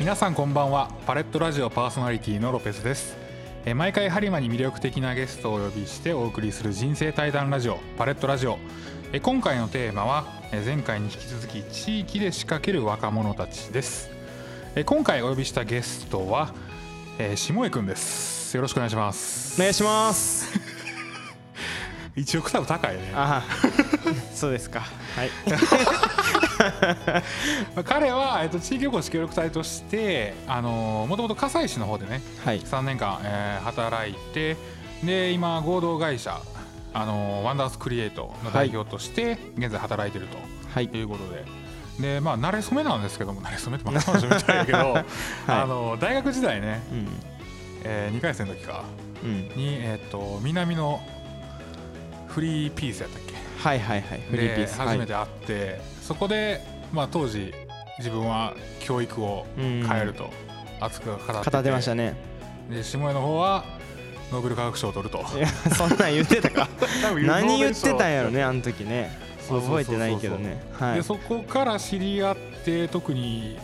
皆さんこんばんは。パレットラジオパーソナリティのロペスです。えー毎回播磨に魅力的なゲストをお呼びしてお送りする人生対談ラジオパレットラジオ。えー今回のテーマはえー前回に引き続き地域で仕掛ける若者たちです。えー今回お呼びしたゲストはえー下江くんです。よろしくお願いします。お願いします。一応クタブ高いね。あ そうですか。はい。ま あ 彼は、えっと、地域おこし協力隊としてあのもともと葛西市の方でねはい。3年間、えー働いてで今合同会社あのワンダースクリエイトの代表として現在働いてるはい。ということで、でまあ慣れ初めなんですけども慣れ初めってまた 話みたいだけど、あの大学時代ね、うん。え2回生の時かうん。に、えっと南のフリーピースやったっけ？はいはいはい。フリーピース。で初めて会って、そこで、まあ、当時自分は教育を変えると。熱く語ってて。語ってましたね。で下江の方はノーベル化学賞を取ると。いやそんなん言ってたか。何言ってたんやろねあの時ね。覚えてないけどね。でそこから知り合って特に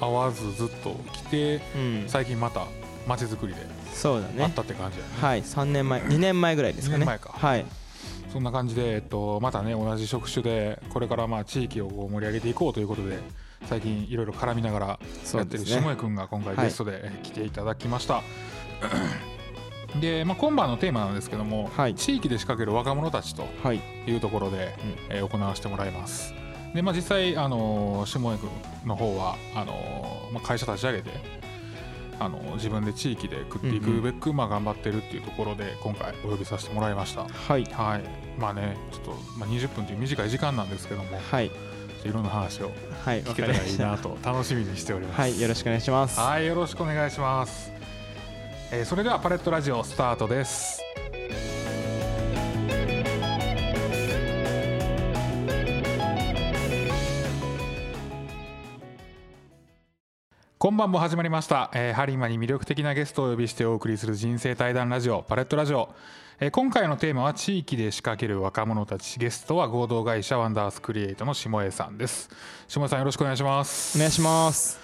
会わずずっと来てうん。最近また街づくりでそうだね。会ったって感じだよね。はい。3年前2年前ぐらいですかね。二年前か。はいそんな感じで、えっと、またね同じ職種でこれからまあ地域を盛り上げていこうということで最近いろいろ絡みながらやってる下江くんが今回ゲストでえー来ていただきました、で、まあ、今晩のテーマなんですけども、はい。地域で仕掛ける若者たちとはい。いうところで、えー行わせてもらいます。で、まあ、実際、あのー下江くんの方はあのーまあ、会社立ち上げてあのー自分で地域で食っていくべく、まあ、頑張ってるっていうところで今回お呼びさせてもらいました。はい。はい。まあねちょっと、まあ、20分という短い時間なんですけどもはい。いろんな話を聞けたらいいなと。楽しみにしております。はいよろしくお願いします。はい、よろしくお願いします。えーそれではパレットラジオスタートです。今晩も始まりました、えー、ハリーマに魅力的なゲストをお呼びしてお送りする人生対談ラジオパレットラジオ、えー今回のテーマは地域で仕掛ける若者たちゲストは合同会社ワンダースクリエイトの下江さんです。下江さんよろしくお願いします。お願いします。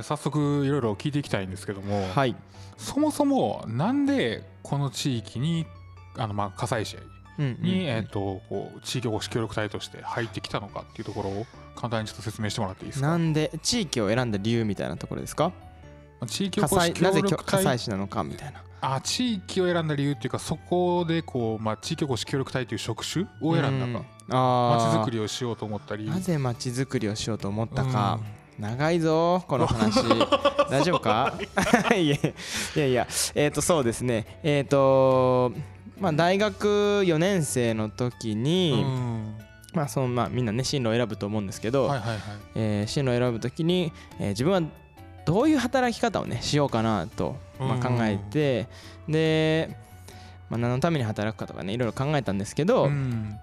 早速いろいろ聞いていきたいんですけども、はい。そもそもなんでこの地域にあのまあ葛西市に、えっとこう地域おこし協力隊として入ってきたのかっていうところを簡単にちょっと説明してもらっていいですか？なんで地域を選んだ理由みたいなところですか？地域おこ葛し協西なぜ力隊葛西市なのかみたいな。あ地域を選んだ理由っていうかそこでこう、まあ、地域おこし協力隊という職種を選んだかうんあ街づくりりをしようと思ったり。なぜ街づくりをしようと思ったか、長いぞこの話。大丈夫か？いやいやいや。えっ、とそうですね。えっ、とまあ大学4年生の時うんに、うん。まあそのまあみんなね進路を選ぶと思うんですけど、はいはいはい。えー進路を選ぶ時に、えー自分はどういう働き方をねしようかなと、まあ、考えてで、まあ、何のために働くかとかねいろいろ考えたんですけど、うん。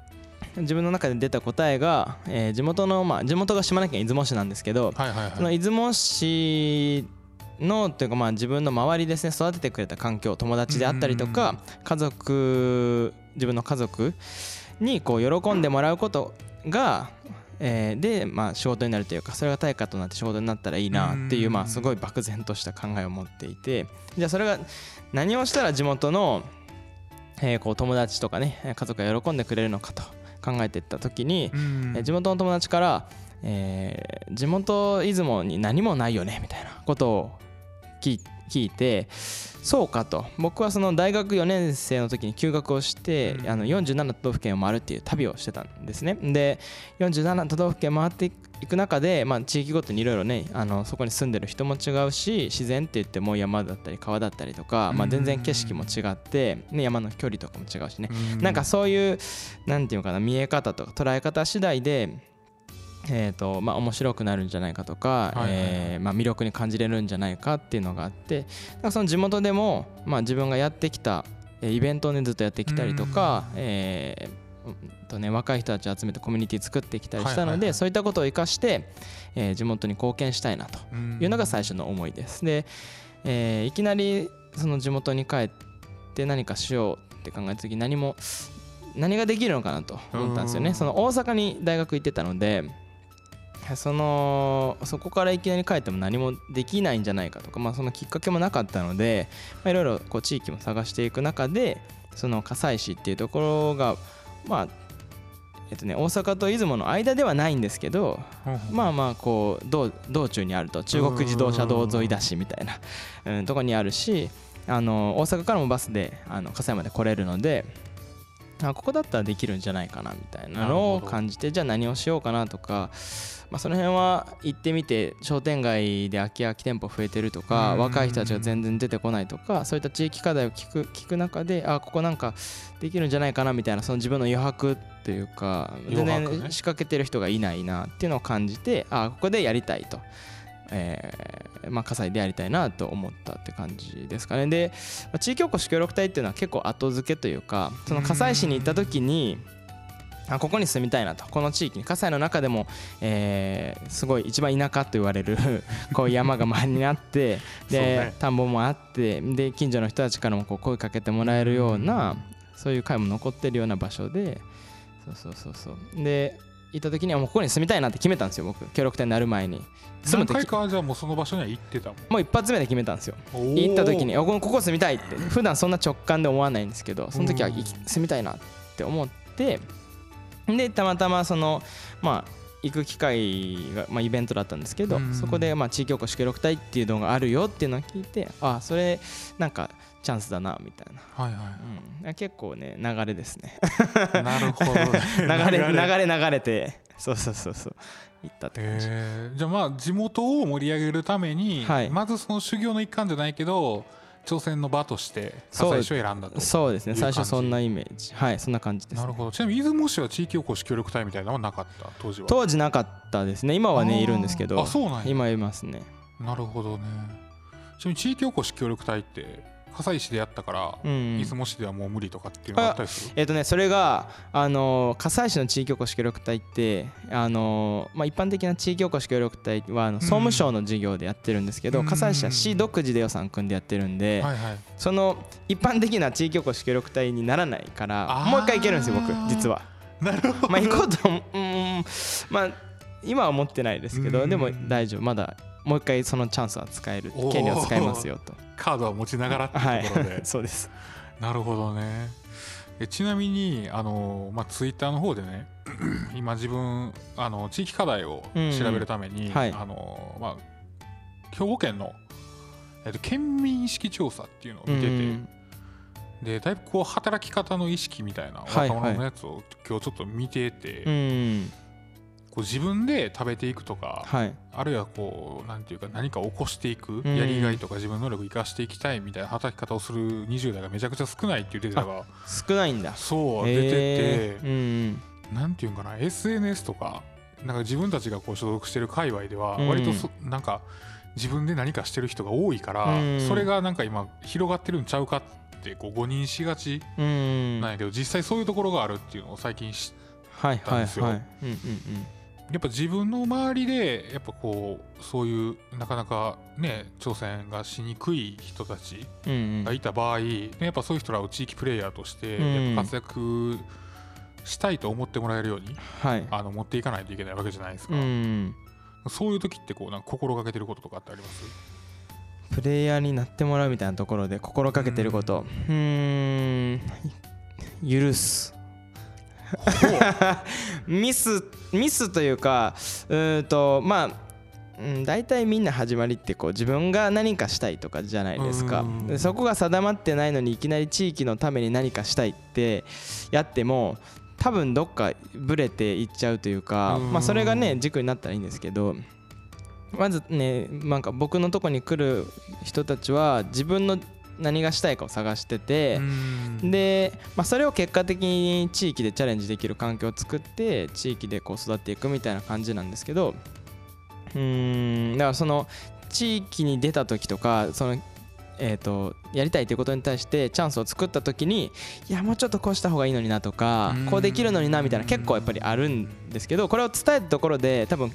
自分の中で出た答えが、えー地元のまあ地元が島根県出雲市なんですけど、そのはい出雲市のというかまあ自分の周りですね育ててくれた環境友達であったりとか家族自分の家族にこう喜んでもらうことが、えーでまあ仕事になるというかそれが対価となって仕事になったらいいなっていううんまあすごい漠然とした考えを持っていてじゃあそれが何をしたら地元のえーこう友達とかね家族が喜んでくれるのかと考えていった時に、うん。えー地元の友達から、えー地元出雲に何もないよねみたいなことを聞い聞いてそうかと。僕はその大学4年生の時に休学をして、うん。あの47都道府県を回るっていう旅をしてたんですね。で47都道府県回っていく中で、まあ、地域ごとにいろいろねあのそこに住んでる人も違うし自然って言っても山だったり川だったりとか、まあ、全然景色も違って、ね、山の距離とかも違うしね。うなんかそういうなんていうのかな見え方とか捉え方次第でえーとまあ、面白くなるんじゃないかとか、はいはいはい。えーまあ、魅力に感じれるんじゃないかっていうのがあってなんかその地元でも、まあ、自分がやってきたえーイベントを、ね、ずっとやってきたりとか、えーうんとね、若い人たちを集めてコミュニティ作ってきたりしたので、そういったことを生かして、えー地元に貢献したいなというのが最初の思いです。で、えーいきなりその地元に帰って何かしようって考えた時何も何ができるのかなと思ったんですようん。ね。その大阪に大学行ってたので、そのそこからいきなり帰っても何もできないんじゃないかとか、まあ、そのきっかけもなかったので、まあ、いろいろこう地域も探していく中でその葛西市っていうところがまあえっとね、大阪と出雲の間ではないんですけど、まあまあこう道道中にあると中国自動車道沿いだしみたいな、うん、とこにあるしあの大阪からもバスであの葛西まで来れるのであここだったらできるんじゃないかなみたいなのを感じてじゃあ何をしようかなとか、まあ、その辺は行ってみて商店街で空き空き店舗増えてるとか若い人たちが全然出てこないとかそういった地域課題を聞く聞く中であここなんかできるんじゃないかなみたいなその自分の余白というか全然仕掛けてる人がいないなっていうのを感じてあここでやりたいと。えーまあ、火災でやりたいなと思ったって感じですかね。で地域おこし協力隊っていうのは結構後付けというかその葛西市に行った時にあここに住みたいなと。この地域に葛西の中でも、えー、すごい一番田舎と言われる こう山が周りにあってで、ね、田んぼもあってで近所の人たちからもこう声かけてもらえるようなそういう会も残ってるような場所でそうそうそうそう。で行った時にはもうここに住みたいなって決めたんですよ僕。協力隊になる前に。住む時。何回かじゃあもうその場所には行ってたもんもう一発目で決めたんですよ。行った時にこここ住みたいって。普段そんな直感で思わないんですけどその時は住みたいなって思って。でたまたまそのまあ行く機会が、まあ、イベントだったんですけど、そこで、まあ、地域おこし協力隊っていうのがあるよっていうのを聞いてあそれなんかチャンスだなみたいな、はいはいうん、結構ね流れですね。なるほど、ね、流れ流れ。流れてそうそうそうそう。行ったって感じ、えー、じゃあまあ地元を盛り上げるために、はい、まずその修行の一環じゃないけど挑戦の場として最初選んだとそうですね。最初そんなイメージ。はいそんな感じです、ね、なるほど。ちなみに出雲市は地域おこし協力隊みたいなのはなかった？当時は。当時なかったですね。今はねいるんですけどあそうなん今いますね。なるほどね。ちなみに地域おこし協力隊って葛西市でやったから、うん、出雲市ではもう無理とかっていうのがあったりする？えっ、ー、とねそれがあの葛西市の地域おこし協力隊ってあの、まあ、一般的な地域おこし協力隊はあの総務省の事業でやってるんですけど、うん、葛西市は市独自で予算組んでやってるんで、はいはい、その一般的な地域おこし協力隊にならないからもう一回行けるんですよ僕実は。なるほど。まあ行こうとうんまあ今は思ってないですけどでも大丈夫。まだもう一回そのチャンスは使える権利を使いますよとカードは持ちながらっていうところで、はい、そうです。なるほどね。えちなみにあの、まあ、ツイッターの方でね 今自分あの地域課題を調べるために、うんはい、あのまあ、兵庫県の、えっと、県民意識調査っていうのを見てて、うん、でだいぶこう働き方の意識みたいな若者のやつを今日ちょっと見てて、はいはいこう自分で食べていくとか、はい、あるいはこうなんていうか何か起こしていく、やりがいとか自分の能力を生かしていきたいみたいな働き方をする20代がめちゃくちゃ少ないっていうデータが少ないんだ。そう出てて、うん、なんていうかな SNS とかなんか自分たちがこう所属してる界隈では割とそ、なんか自分で何かしてる人が多いから、それがなんか今広がってるんちゃうかってこう誤認しがちなんやけど、実際そういうところがあるっていうのを最近知ったんですよ。はいはいはい。うんうんうんやっぱ自分の周りでやっぱこうそういうなかなかね挑戦がしにくい人たちがいた場合、うんうん、やっぱそういう人らを地域プレイヤーとしてやっぱ活躍したいと思ってもらえるように、はい、あの持っていかないといけないわけじゃないですか、うん、そういう時ってこうなんか心がけてることとかってあります？プレイヤーになってもらうみたいなところで心がけてること。うん。許す ミスミスというかうんとまあうん、大体みんな始まりってこう自分が何かしたいとかじゃないですか。そこが定まってないのにいきなり地域のために何かしたいってやっても多分どっかブレていっちゃうというかまあそれがね軸になったらいいんですけどまずねなんか僕のとこに来る人たちは自分の何がしたいかを探しててで、まあ、それを結果的に地域でチャレンジできる環境を作って地域でこう育っていくみたいな感じなんですけどうんだからその地域に出た時とかそのえーと、やりたいということに対してチャンスを作った時にいやもうちょっとこうした方がいいのになとかこうできるのになみたいな結構やっぱりあるんですけどこれを伝えたところで多分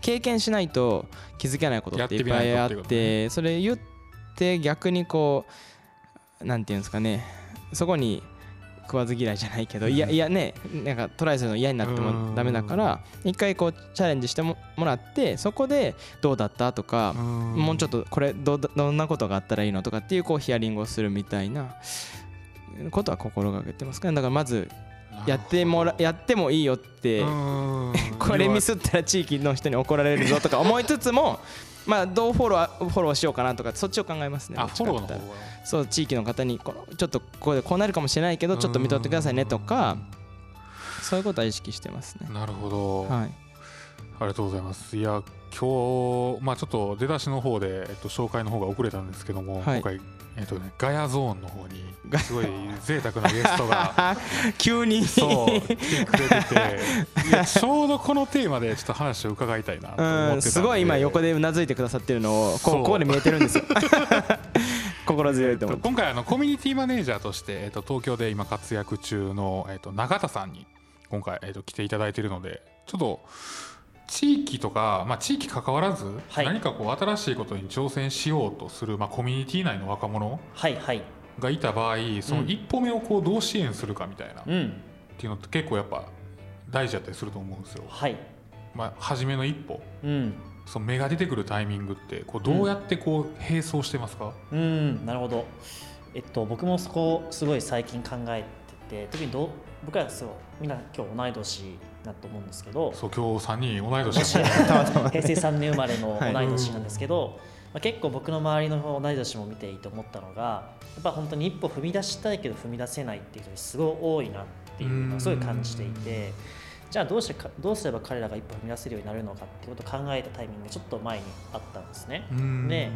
経験しないと気づけないことっていっぱいあってそれ言って逆にこう何て言うんですかね。そこに食わず嫌いじゃないけどいやいやねなんかトライするの嫌になってもダメだから一回こうチャレンジしてももらってそこでどうだったとかもうちょっとこれどどんなことがあったらいいのとかっていうこうヒアリングをするみたいなことは心がけてますからだからまずやってもらやってもいいよって これミスったら地域の人に怒られるぞとか思いつつもまあどうフォローフォローしようかなとかそっちを考えますね。あフォローの方そう地域の方にこのちょっとここでこうなるかもしれないけどちょっと見とってくださいねとかそういうことは意識してますね。なるほど。はい。ありがとうございます。いや今日まあちょっと出だしの方でえっと紹介の方が遅れたんですけども、はい、今回えっとねガヤゾーンの方にすごい贅沢なゲストが 急に。そう来てくれててちょうどこのテーマでちょっと話を伺いたいなと思ってすごい今横でうなずいてくださってるのをこここで見えてるんですよ。心強いと思って今回あのコミュニティマネージャーとして、えっと、東京で今活躍中の、えっと、永田さんに今回、えっと、来ていただいているのでちょっと地域とか、まあ、地域関わらず、はい、何かこう新しいことに挑戦しようとする、まあ、コミュニティ内の若者がいた場合、その一歩目をこうどう支援するかみたいな、うん、っていうのって結構やっぱ大事だったりすると思うんですよ。はい。まあ、初めの一歩、うん、その芽が出てくるタイミングってこうどうやってこう並走してますか、うん、うん、なるほど、えっと、僕もそこすごい最近考えてて特にど僕らそうみんな今日同い年だと思うんですけど。そう今日3人同い年。平成3年生まれの同い年なんですけど、はい、まあ、結構僕の周りの同い年も見ていて思ったのがやっぱ本当に一歩踏み出したいけど踏み出せないっていう人がすごい多いなっていうのをすごい感じていて。じゃあどうしてかどうすれば彼らが一歩踏み出せるようになるのかっていうことを考えたタイミングがちょっと前にあったんですね。で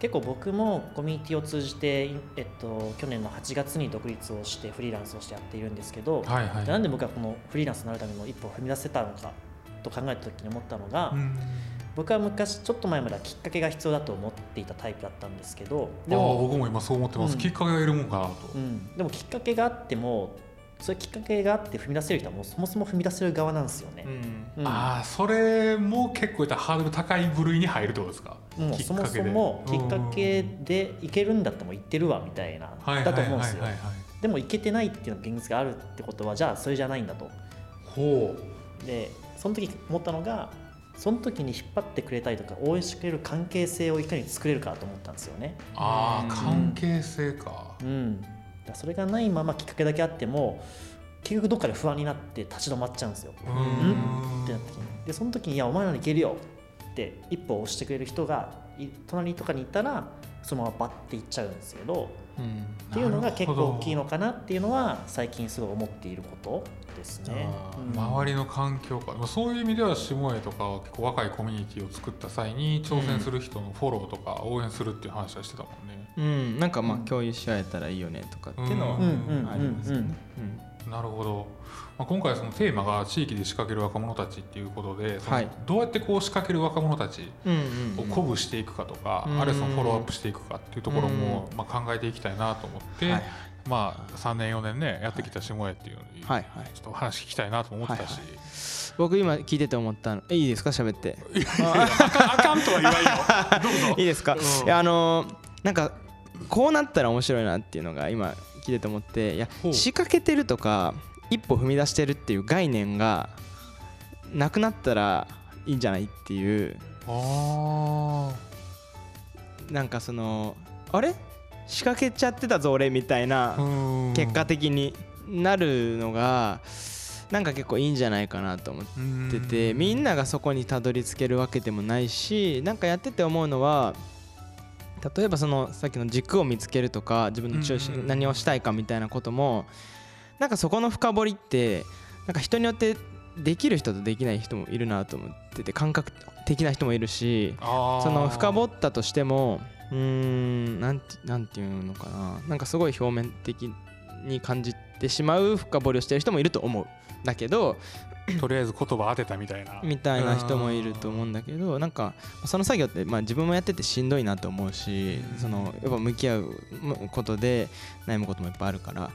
結構僕もコミュニティを通じて、えっと、去年の8月に独立をしてフリーランスをしてやっているんですけど、はいはい、なんで僕はこのフリーランスになるための一歩を踏み出せたのかと考えた時に思ったのが、僕は昔ちょっと前まではきっかけが必要だと思っていたタイプだったんですけどでも僕も今そう思ってます、うん、きっかけがいるもんかなと、うん、でもきっかけがあってもそういうきっかけがあって踏み出せる人はもうそもそも踏み出せる側なんですよね。うん、ああそれも結構ハードル高い部類に入るってことですか？もうそもそもきっかけでいけるんだったらもう行ってるわみたいなだと思うんですよ。でも行けてないっていうの現実があるってことはじゃあそれじゃないんだと。ほうでその時思ったのがその時に引っ張ってくれたりとか応援してくれる関係性をいかに作れるかと思ったんですよね。ああ関係性か。うんそれがないままきっかけだけあっても結局どっかで不安になって立ち止まっちゃうんですよ。うんってなった時にでその時に「いやお前らにいけるよ」って一歩押してくれる人が隣とかにいたらそのままバッていっちゃうんですけど、うん、っていうのが結構大きいのかなっていうのは最近すごい思っていることですね。うん、周りの環境かそういう意味では下江とかは結構若いコミュニティを作った際に挑戦する人のフォローとか応援するっていう話はしてたもんね。うん、なんかまあ共有し合えたらいいよねとかっていうのはありますよね。なるほど、まあ、今回そのテーマが地域で仕掛ける若者たちっていうことで、はい、どうやってこう仕掛ける若者たちを鼓舞していくかとか、あるいはそのフォローアップしていくかっていうところもまあ考えていきたいなと思って、はい、まあ3年4年ねやってきた下江っていうのにちょっと話聞きたいなと思ってたし。僕今聞いてて思ったの。いいですか？喋って。あかんとは言わんよ。いいですか、あのーなんかこうなったら面白いなっていうのが今聞いてて思っていや仕掛けてるとか一歩踏み出してるっていう概念がなくなったらいいんじゃないっていう。なんかそのあれ？仕掛けちゃってたぞ俺みたいな結果的になるのがなんか結構いいんじゃないかなと思っててみんながそこにたどり着けるわけでもないしなんかやってて思うのは例えばそのさっきの軸を見つけるとか自分の中心何をしたいかみたいなこともなんかそこの深掘りってなんか人によってできる人とできない人もいるなと思ってて感覚的な人もいるしその深掘ったとしてもうーんなんてなんていうのかな。なんかすごい表面的に感じてしまう深掘りをしてる人もいると思う。だけどとりあえず言葉当てたみたいな。みたいな人もいると思うんだけどなんかその作業ってまあ自分もやっててしんどいなと思うしそのやっぱ向き合うことで悩むこともいっぱいあるから。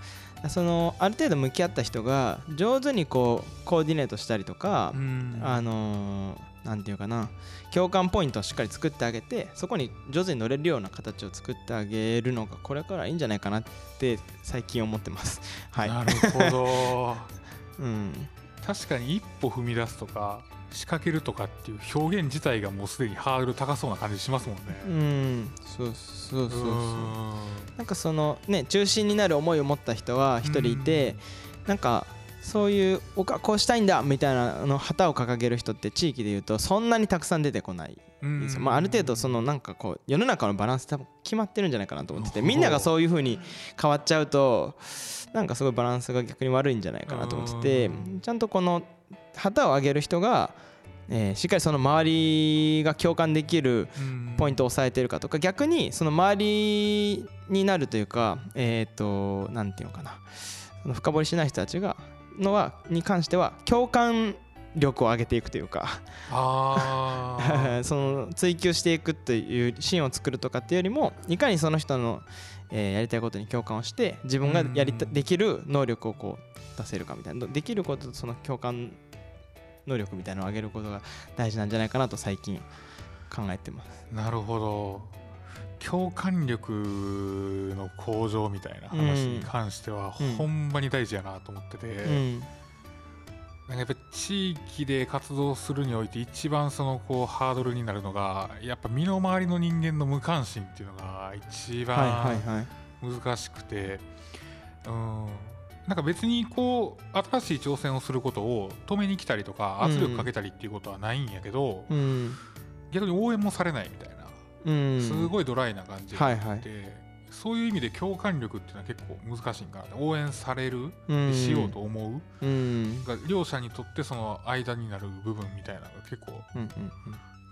そのある程度向き合った人が上手にこうコーディネートしたりとか、あのなんていうかな共感ポイントをしっかり作ってあげてそこに上手に乗れるような形を作ってあげるのがこれからいいんじゃないかなって最近思ってます。はい。なるほど。うん確かに一歩踏み出すとか仕掛けるとかっていう表現自体がもうすでにハードル高そうな感じしますもんね。うんそうそうそうそううん。なんかそのね中心になる思いを持った人は一人いてなんかそういうこうしたいんだみたいなあの旗を掲げる人って地域でいうとそんなにたくさん出てこないんですよ、まあ、ある程度そのなんかこう世の中のバランス多分決まってるんじゃないかなと思っててみんながそういう風に変わっちゃうとなんかすごいバランスが逆に悪いんじゃないかなと思っててちゃんとこの旗を上げる人が、えーしっかりその周りが共感できるポイントを押さえてるかとか逆にその周りになるというかえっ、となんていうのかな。その深掘りしない人たちがのはに関しては共感力を上げていくというかあ その追求していくというシーンを作るとかっていうよりもいかにその人の、えーやりたいことに共感をして自分がやりたうんできる能力をこう出せるかみたいな。できることとその共感能力みたいなのを上げることが大事なんじゃないかなと最近考えてます。ーなるほど。共感力の向上みたいな話に関してはうん。ほんまに大事やなと思ってて、うん。なんかやっぱ地域で活動するにおいて一番そのこうハードルになるのがやっぱ身の回りの人間の無関心っていうのが一はい番難しくて、うん。なんか別にこう新しい挑戦をすることを止めに来たりとか圧力かけたりっていうことはないんやけど、うん。逆に応援もされないみたいな、うん。すごいドライな感じがあって、はいはいそういう意味で共感力っていうのは結構難しいんかな応援される、うん。しようと思う。うん。が両者にとってその間になる部分みたいなのが結構うん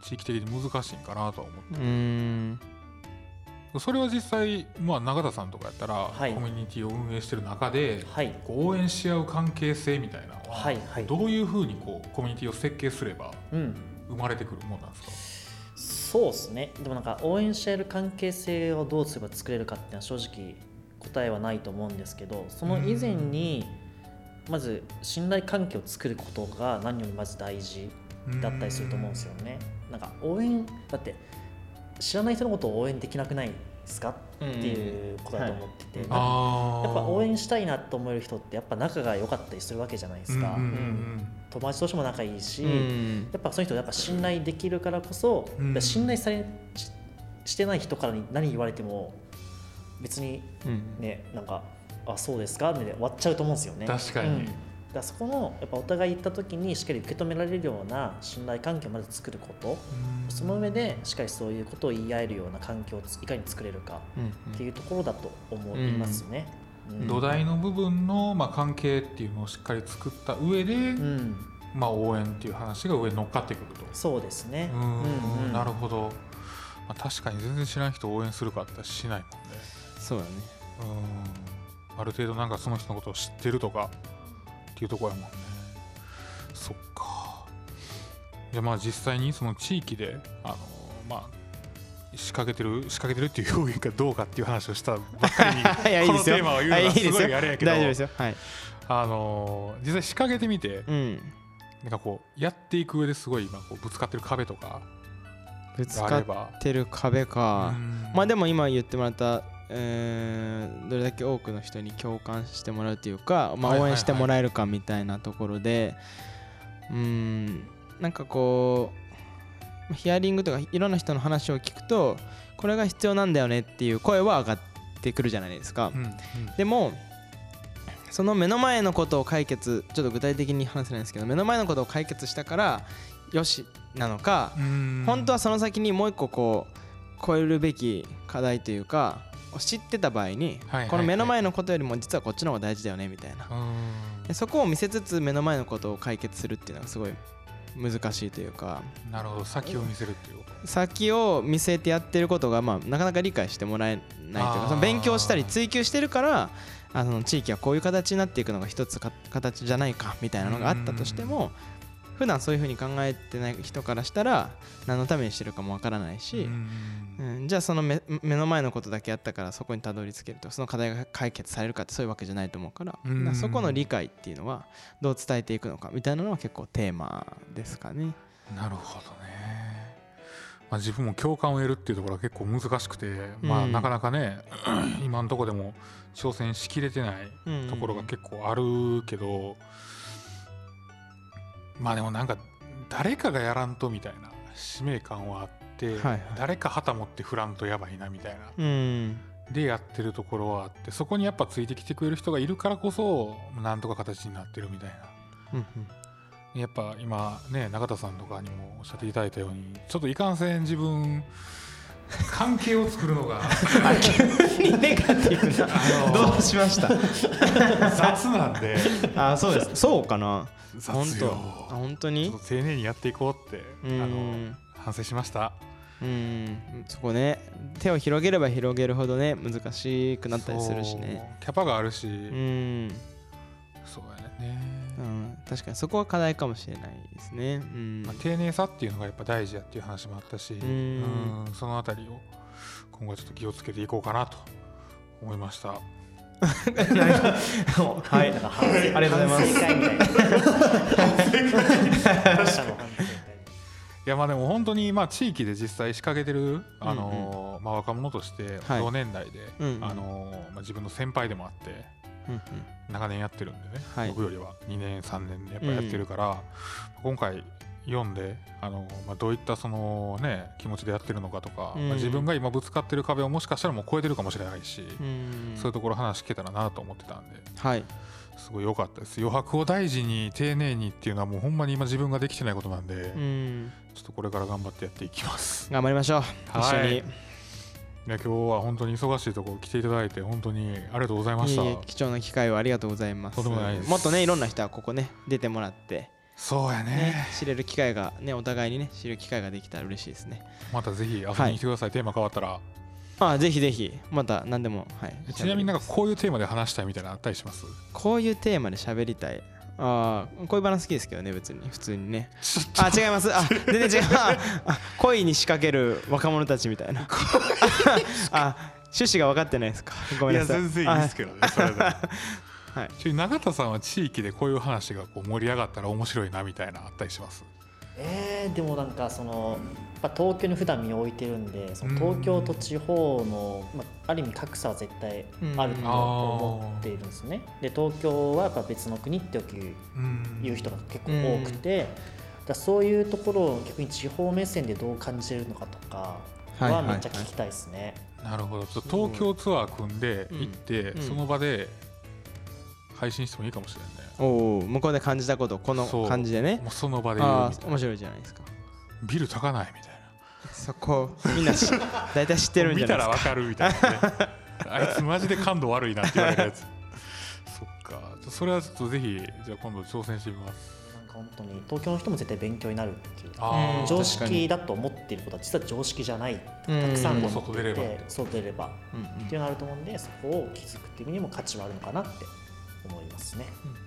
地域的に難しいんかなとは思って。うん。うんそれは実際、まあ、永田さんとかやったら、はい。コミュニティを運営してる中ではい。こう応援し合う関係性みたいなのは、はいはいどういうふうにこうコミュニティを設計すればうん生まれてくるもんなんですそうですねでもなんか応援し合える関係性をどうすれば作れるかっていうのは正直答えはないと思うんですけどその以前にまず信頼関係を作ることが何よりまず大事かだったりすると思うんですよね。なんか応援だって知らない人のことを応援できなくないですか？っていうことだと思ってて、うんなんかあー。やっぱ応援したいなと思える人ってやっぱ仲が良かったりするわけじゃないですか、うんうん友達としても仲いいし、うん。やっぱその人やっぱ信頼できるからこそ、うん。信頼されししてない人からに何言われても別にうん。ねなんかあそうですか？で終わっちゃうと思うんですよね。確かに。うんだそこのやっぱお互い行った時にしっかり受け止められるような信頼関係をまず作ること。うん。その上でしっかりそういうことを言い合えるような環境をついかに作れるか。うんっていうところだと思いますね。うん。土台の部分の、まあ、関係っていうのをしっかり作った上で、うん、まあ、応援っていう話が上に乗っかってくると。そうですね。うん。なるほど、まあ、確かに全然知らない人を応援するかってしないもんね。そうだね。うん。ある程度なんかその人のことを知ってるとかっていうところやもんね。そっか。じゃあまあ実際にその地域であのまあ仕掛けてる仕掛けてるっていう表現かどうかっていう話をしたばっかりに このテーマを言うのはすごいあれやけど大丈夫ですよ。はい。あの実際仕掛けてみてうん。なんかこうやっていく上ですごい今こうぶつかってる壁とかぶつかってる壁か。まあでもも今言ってもらったえーどれだけ多くの人に共感してもらうというか、まあ、応援してもらえるかみたいなところでうーんなんかこうヒアリングとかいろんな人の話を聞くとこれが必要なんだよねっていう声は上がってくるじゃないですか。うんうん。でもその目の前のことを解決ちょっと具体的に話せないんですけど目の前のことを解決したからよしなのかうん。本当はその先にもう一個こう超えるべき課題というか知ってた場合にこの目の前のことよりも実はこっちの方が大事だよねみたいな。そこを見せつつ目の前のことを解決するっていうのがすごい難しいというか。なるほど。先を見せるっていう。先を見据えてやってることがまあなかなか理解してもらえないというかその勉強したり追求してるからあの地域はこういう形になっていくのが一つか形じゃないかみたいなのがあったとしても普段そういうふうに考えてない人からしたら何のためにしてるかもわからないし、うんうん、じゃあその目目の前のことだけやったからそこにたどり着けるとその課題が解決されるかってそういうわけじゃないと思うから,、からそこの理解っていうのはどう伝えていくのかみたいなのは結構テーマですかね。なるほどね、まあ、自分も共感を得るっていうところは結構難しくて、まあ、うんなかなかね 今のところでも挑戦しきれてないところが結構あるけど、まあでもなんか誰かがやらんとみたいな使命感はあって、はいはい。誰か旗持って振らんとやばいなみたいなうん。でやってるところはあってそこにやっぱついてきてくれる人がいるからこそなんとか形になってるみたいな。うんやっぱ今ね中田さんとかにもおっしゃっていただいたようにちょっといかんせん自分関係を作るのが。うんネガティブな。どうしました？雑なんで。あそうです。そうかな。本当。雑よあ本当ちに丁寧にやっていこうってうあのん反省しました。うん。そこね手を広げれば広げるほどね難しくなったりするしね。キャパがあるし、うん。そうやね、うん、確かにそこは課題かもしれないですね。うん。まあ、丁寧さっていうのがやっぱ大事やっていう話もあったし、ん。うんそのあたりを今後ちょっと気をつけていこうかなと思いました。はい、ありがとうござい。ますい。やまあでも本当にまあ地域で実際仕掛けてる、あのまあ、若者としてはい。同年代で、あのまあ、自分の先輩でもあってうん長年やってるんでね、はい。僕よりは。2年3年でやっぱやってるから、今回読んであの、まあ、どういったその、ね、気持ちでやってるのかとか、うん。まあ自分が今ぶつかってる壁をもしかしたらもう超えてるかもしれないし、うん。そういうところ話聞けたらなと思ってたんではい、すごい良かったです。余白を大事に丁寧にっていうのはもうほんまに今自分ができてないことなんで、うん、ちょっとこれから頑張ってやっていきます。頑張りましょう。一緒に。はいいや今日は本当に忙しいところ来ていただいて本当にありがとうございました。貴重な機会をありがとうございます。とんでもないですもっとね、いろんな人はここね、出てもらって、そうやねね、知れる機会が、ね、お互いにね、知る機会ができたら嬉しいですね。またぜひ遊びに来てください、テーマ変わったらああ、ぜひぜひ、また何でも、はい。ちなみになんかこういうテーマで話したいみたいなのあったりします？こういうテーマで喋りたい。ああ、恋バナ好きですけどね、別に、普通にね。あ、違います。あ、全然違う。恋に仕掛ける若者たちみたいな。あ、趣旨が分かってないですか？ごめんなさい。けどねそれで はい永田さんは地域でこういう話がこう盛り上がったら面白いなみたいなのあったりします？えー、でもなんかそのやっぱ東京に普段身を置いてるんでその東京と地方の、まあ、ある意味格差は絶対あると思っているんですね。で東京はやっぱ別の国ってよく言う人が結構多くて、だそういうところを逆に地方目線でどう感じてるのかとかはめっちゃ聞きたいですね。なるほど。ちょっと東京ツアー組んでうん行って、うん。その場で配信してもいいかもしれない。ねおお、向こうで感じたこと、この感じでね。もうその場で言うみたいな。面白いじゃないですか。ビル高ないみたいそこ、みんなし 大体知ってなるんじゃないですか。見たらわかるみたいなね。あいつマジで感度悪いなって言われるやつ。そっか。それはちょっとぜひじゃあ今度挑戦してみます。なんか本当に東京の人も絶対勉強になるっていう。常識だと思っていることは実は常識じゃない。たうん。くさんの外出れば外出れば。うんうん。っていうのがあると思うんでそこを気づくっていう意味にも価値はあるのかなって思いますね。なる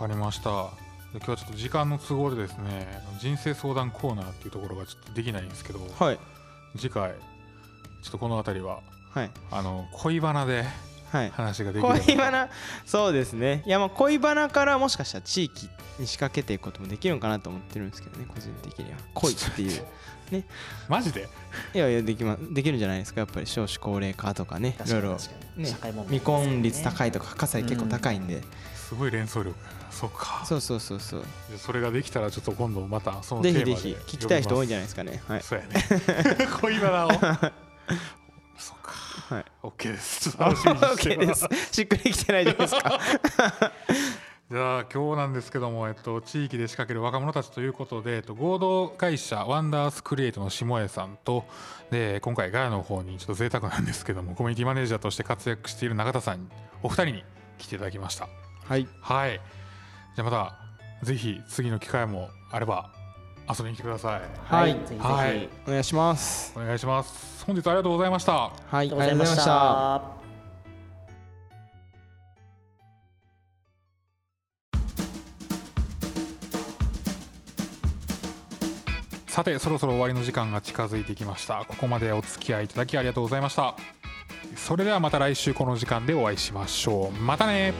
かりました。で今日はちょっと時間の都合でですね、人生相談コーナーっていうところがちょっとできないんですけど、はい。次回ちょっとこの辺りははい。あの恋バナではい。話ができれば。恋バナ？そうですね。いやまあ恋バナからもしかしたら地域に仕掛けていくこともできるのかなと思ってるんですけどね個人的には。恋っていう。マジで？いやいやでき,、ま、できるんじゃないですか。やっぱり少子高齢化とかねいろいろ。未婚率高いとかか火災結構高いんで、すごい連想力。そうか。そうそうそうそう。それができたらちょっと今度またそのテーマでぜひ。ぜひ聞きたい人多いんじゃないですかね。はい。そうやね。恋バナを。そうか。はい。OK です。楽しみにして OK でます。す しっくりきてないじゃないですか。じゃあ今日なんですけども、えっと、地域で仕掛ける若者たちということで、えっと、合同会社ワンダースクリエイトの下江さんとで今回ガヤの方にちょっと贅沢なんですけどもコミュニティマネージャーとして活躍している永田さんお二人に来ていただきましたはい。はい。じゃあまたぜひ次の機会もあれば遊びに来てください。はい。ぜひぜひ、はい。お願いしますお願いします。本日ありがとうございました。はい。ありがとうございました。さてそろそろ終わりの時間が近づいてきました。ここまでお付き合いいただきありがとうございました。それではまた来週この時間でお会いしましょう。またね